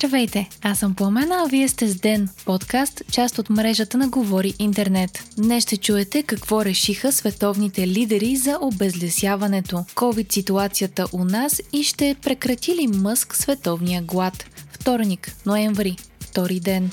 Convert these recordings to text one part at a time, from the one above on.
Здравейте, аз съм Пламена, а вие сте с Ден, подкаст, част от мрежата на Говори Интернет. Днес ще чуете какво решиха световните лидери за обезлесяването, COVID-ситуацията у нас и ще прекрати ли Мъск световния глад. Вторник, ноември, втори ден.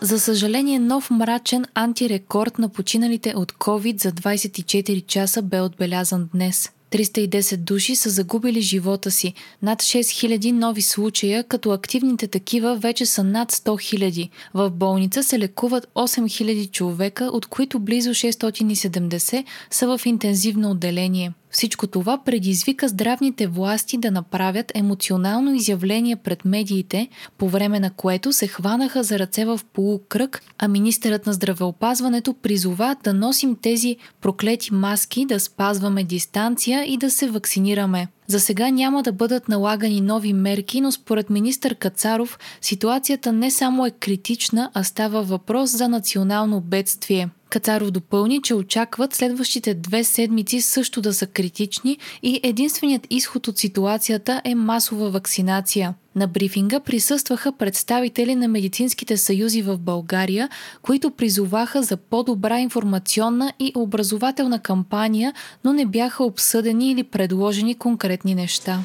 За съжаление, нов мрачен антирекорд на починалите от COVID за 24 часа бе отбелязан днес. 310 души са загубили живота си, над 6000 нови случая, като активните такива вече са над 100 000. В болница се лекуват 8000 човека, от които близо 670 са в интензивно отделение. Всичко това предизвика здравните власти да направят емоционално изявление пред медиите, по време на което се хванаха за ръце в полукръг, а министърът на здравеопазването призова да носим тези проклети маски, да спазваме дистанция и да се вакцинираме. За сега няма да бъдат налагани нови мерки, но според министър Кацаров ситуацията не само е критична, а става въпрос за национално бедствие. Кацаров допълни, че очакват следващите две седмици също да са критични и единственият изход от ситуацията е масова вакцинация. На брифинга присъстваха представители на медицинските съюзи в България, които призоваха за по-добра информационна и образователна кампания, но не бяха обсъдени или предложени конкретни неща.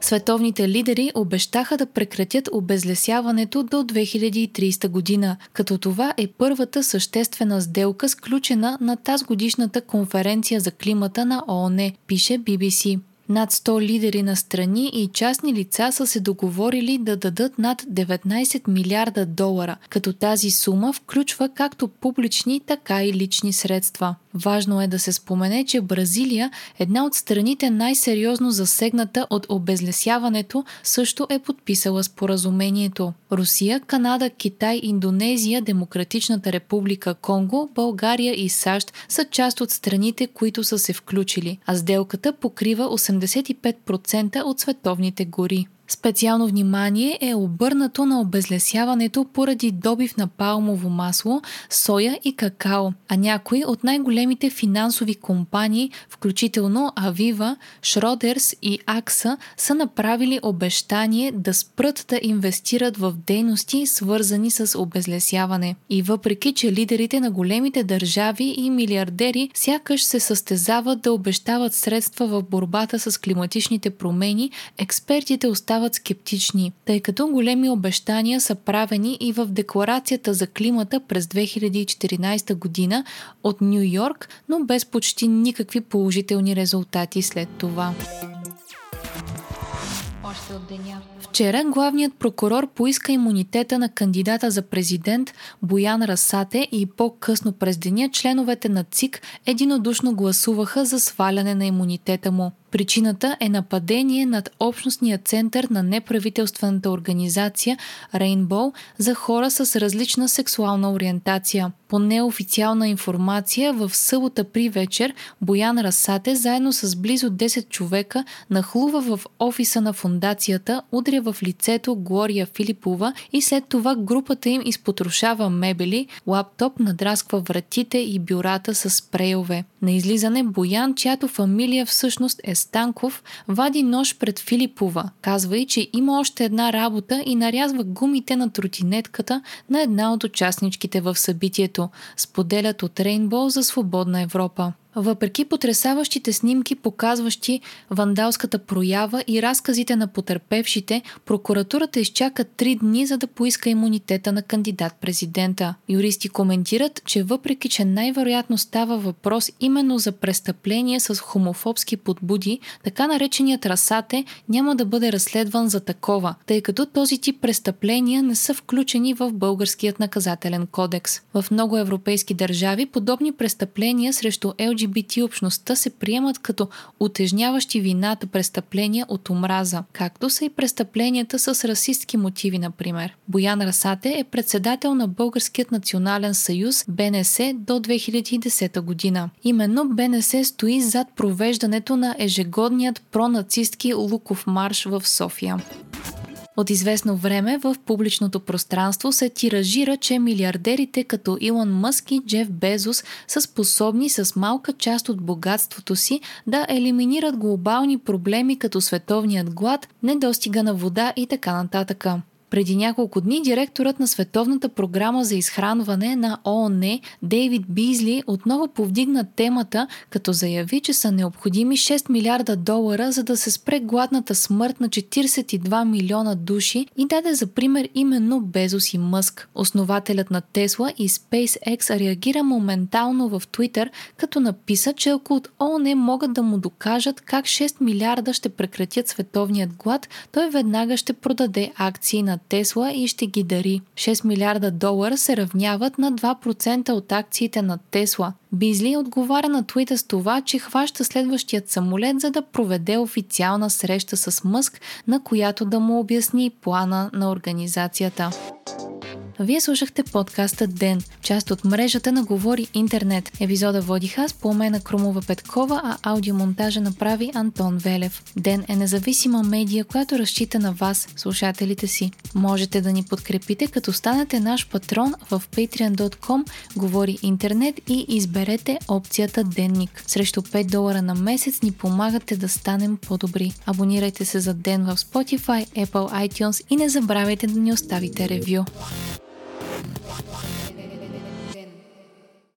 Световните лидери обещаха да прекратят обезлесяването до 2030 година, като това е първата съществена сделка, сключена на тази годишната конференция за климата на ООН, пише BBC. Над 100 лидери на страни и частни лица са се договорили да дадат над 19 милиарда долара, като тази сума включва както публични, така и лични средства. Важно е да се спомене, че Бразилия, една от страните най-сериозно засегната от обезлесяването, също е подписала споразумението. Русия, Канада, Китай, Индонезия, Демократичната република Конго, България и САЩ са част от страните, които са се включили, а сделката покрива 85% от световните гори. Специално внимание е обърнато на обезлесяването поради добив на палмово масло, соя и какао, а някои от най-големите финансови компании, включително Авива, Шродерс и Акса, са направили обещание да спрат да инвестират в дейности, свързани с обезлесяване. И въпреки, че лидерите на големите държави и милиардери сякаш се състезават да обещават средства в борбата с климатичните промени, експертите остават остават скептични, тъй като големи обещания са правени и в Декларацията за климата през 2014 година от Нью Йорк, но без почти никакви положителни резултати след това. Още от деня. Вчера главният прокурор поиска имунитета на кандидата за президент Боян Расате и по-късно през деня членовете на ЦИК единодушно гласуваха за сваляне на имунитета му. Причината е нападение над общностния център на неправителствената организация Rainbow за хора с различна сексуална ориентация. По неофициална информация, в събота при вечер Боян Расате заедно с близо 10 човека нахлува в офиса на фундацията, удря в лицето Глория Филипова и след това групата им изпотрошава мебели, лаптоп надрасква вратите и бюрата с спрейове. На излизане Боян, чиято фамилия всъщност е Станков, вади нож пред Филипова, казва и, че има още една работа и нарязва гумите на тротинетката на една от участничките в събитието, споделят от Рейнбол за свободна Европа. Въпреки потрясаващите снимки, показващи вандалската проява и разказите на потерпевшите, прокуратурата изчака три дни, за да поиска имунитета на кандидат-президента. Юристи коментират, че въпреки, че най-вероятно става въпрос именно за престъпление с хомофобски подбуди, така нареченият Расате няма да бъде разследван за такова, тъй като този тип престъпления не са включени в българският наказателен кодекс. В много европейски държави подобни престъпления срещу LGBT LGBT общността се приемат като утежняващи вината престъпления от омраза, както са и престъпленията с расистски мотиви, например. Боян Расате е председател на Българският национален съюз БНС до 2010 година. Именно БНС стои зад провеждането на ежегодният пронацистки Луков марш в София. От известно време в публичното пространство се тиражира, че милиардерите като Илон Мъск и Джеф Безос са способни с малка част от богатството си да елиминират глобални проблеми като световният глад, недостига на вода и така нататък. Преди няколко дни директорът на Световната програма за изхранване на ООН Дейвид Бизли отново повдигна темата, като заяви, че са необходими 6 милиарда долара, за да се спре гладната смърт на 42 милиона души и даде за пример именно Безос и Мъск. Основателят на Тесла и SpaceX реагира моментално в Twitter, като написа, че ако от ООН могат да му докажат как 6 милиарда ще прекратят световният глад, той веднага ще продаде акции на Тесла и ще ги дари. 6 милиарда долара се равняват на 2% от акциите на Тесла. Бизли отговаря на твита с това, че хваща следващият самолет, за да проведе официална среща с Мъск, на която да му обясни плана на организацията. Вие слушахте подкаста Ден, част от мрежата на Говори Интернет. Епизода водих аз, по на Крумова Петкова, а аудиомонтажа направи Антон Велев. Ден е независима медия, която разчита на вас, слушателите си. Можете да ни подкрепите, като станете наш патрон в patreon.com Говори Интернет и изберете опцията Денник. Срещу 5 долара на месец ни помагате да станем по-добри. Абонирайте се за Ден в Spotify, Apple iTunes и не забравяйте да ни оставите ревю.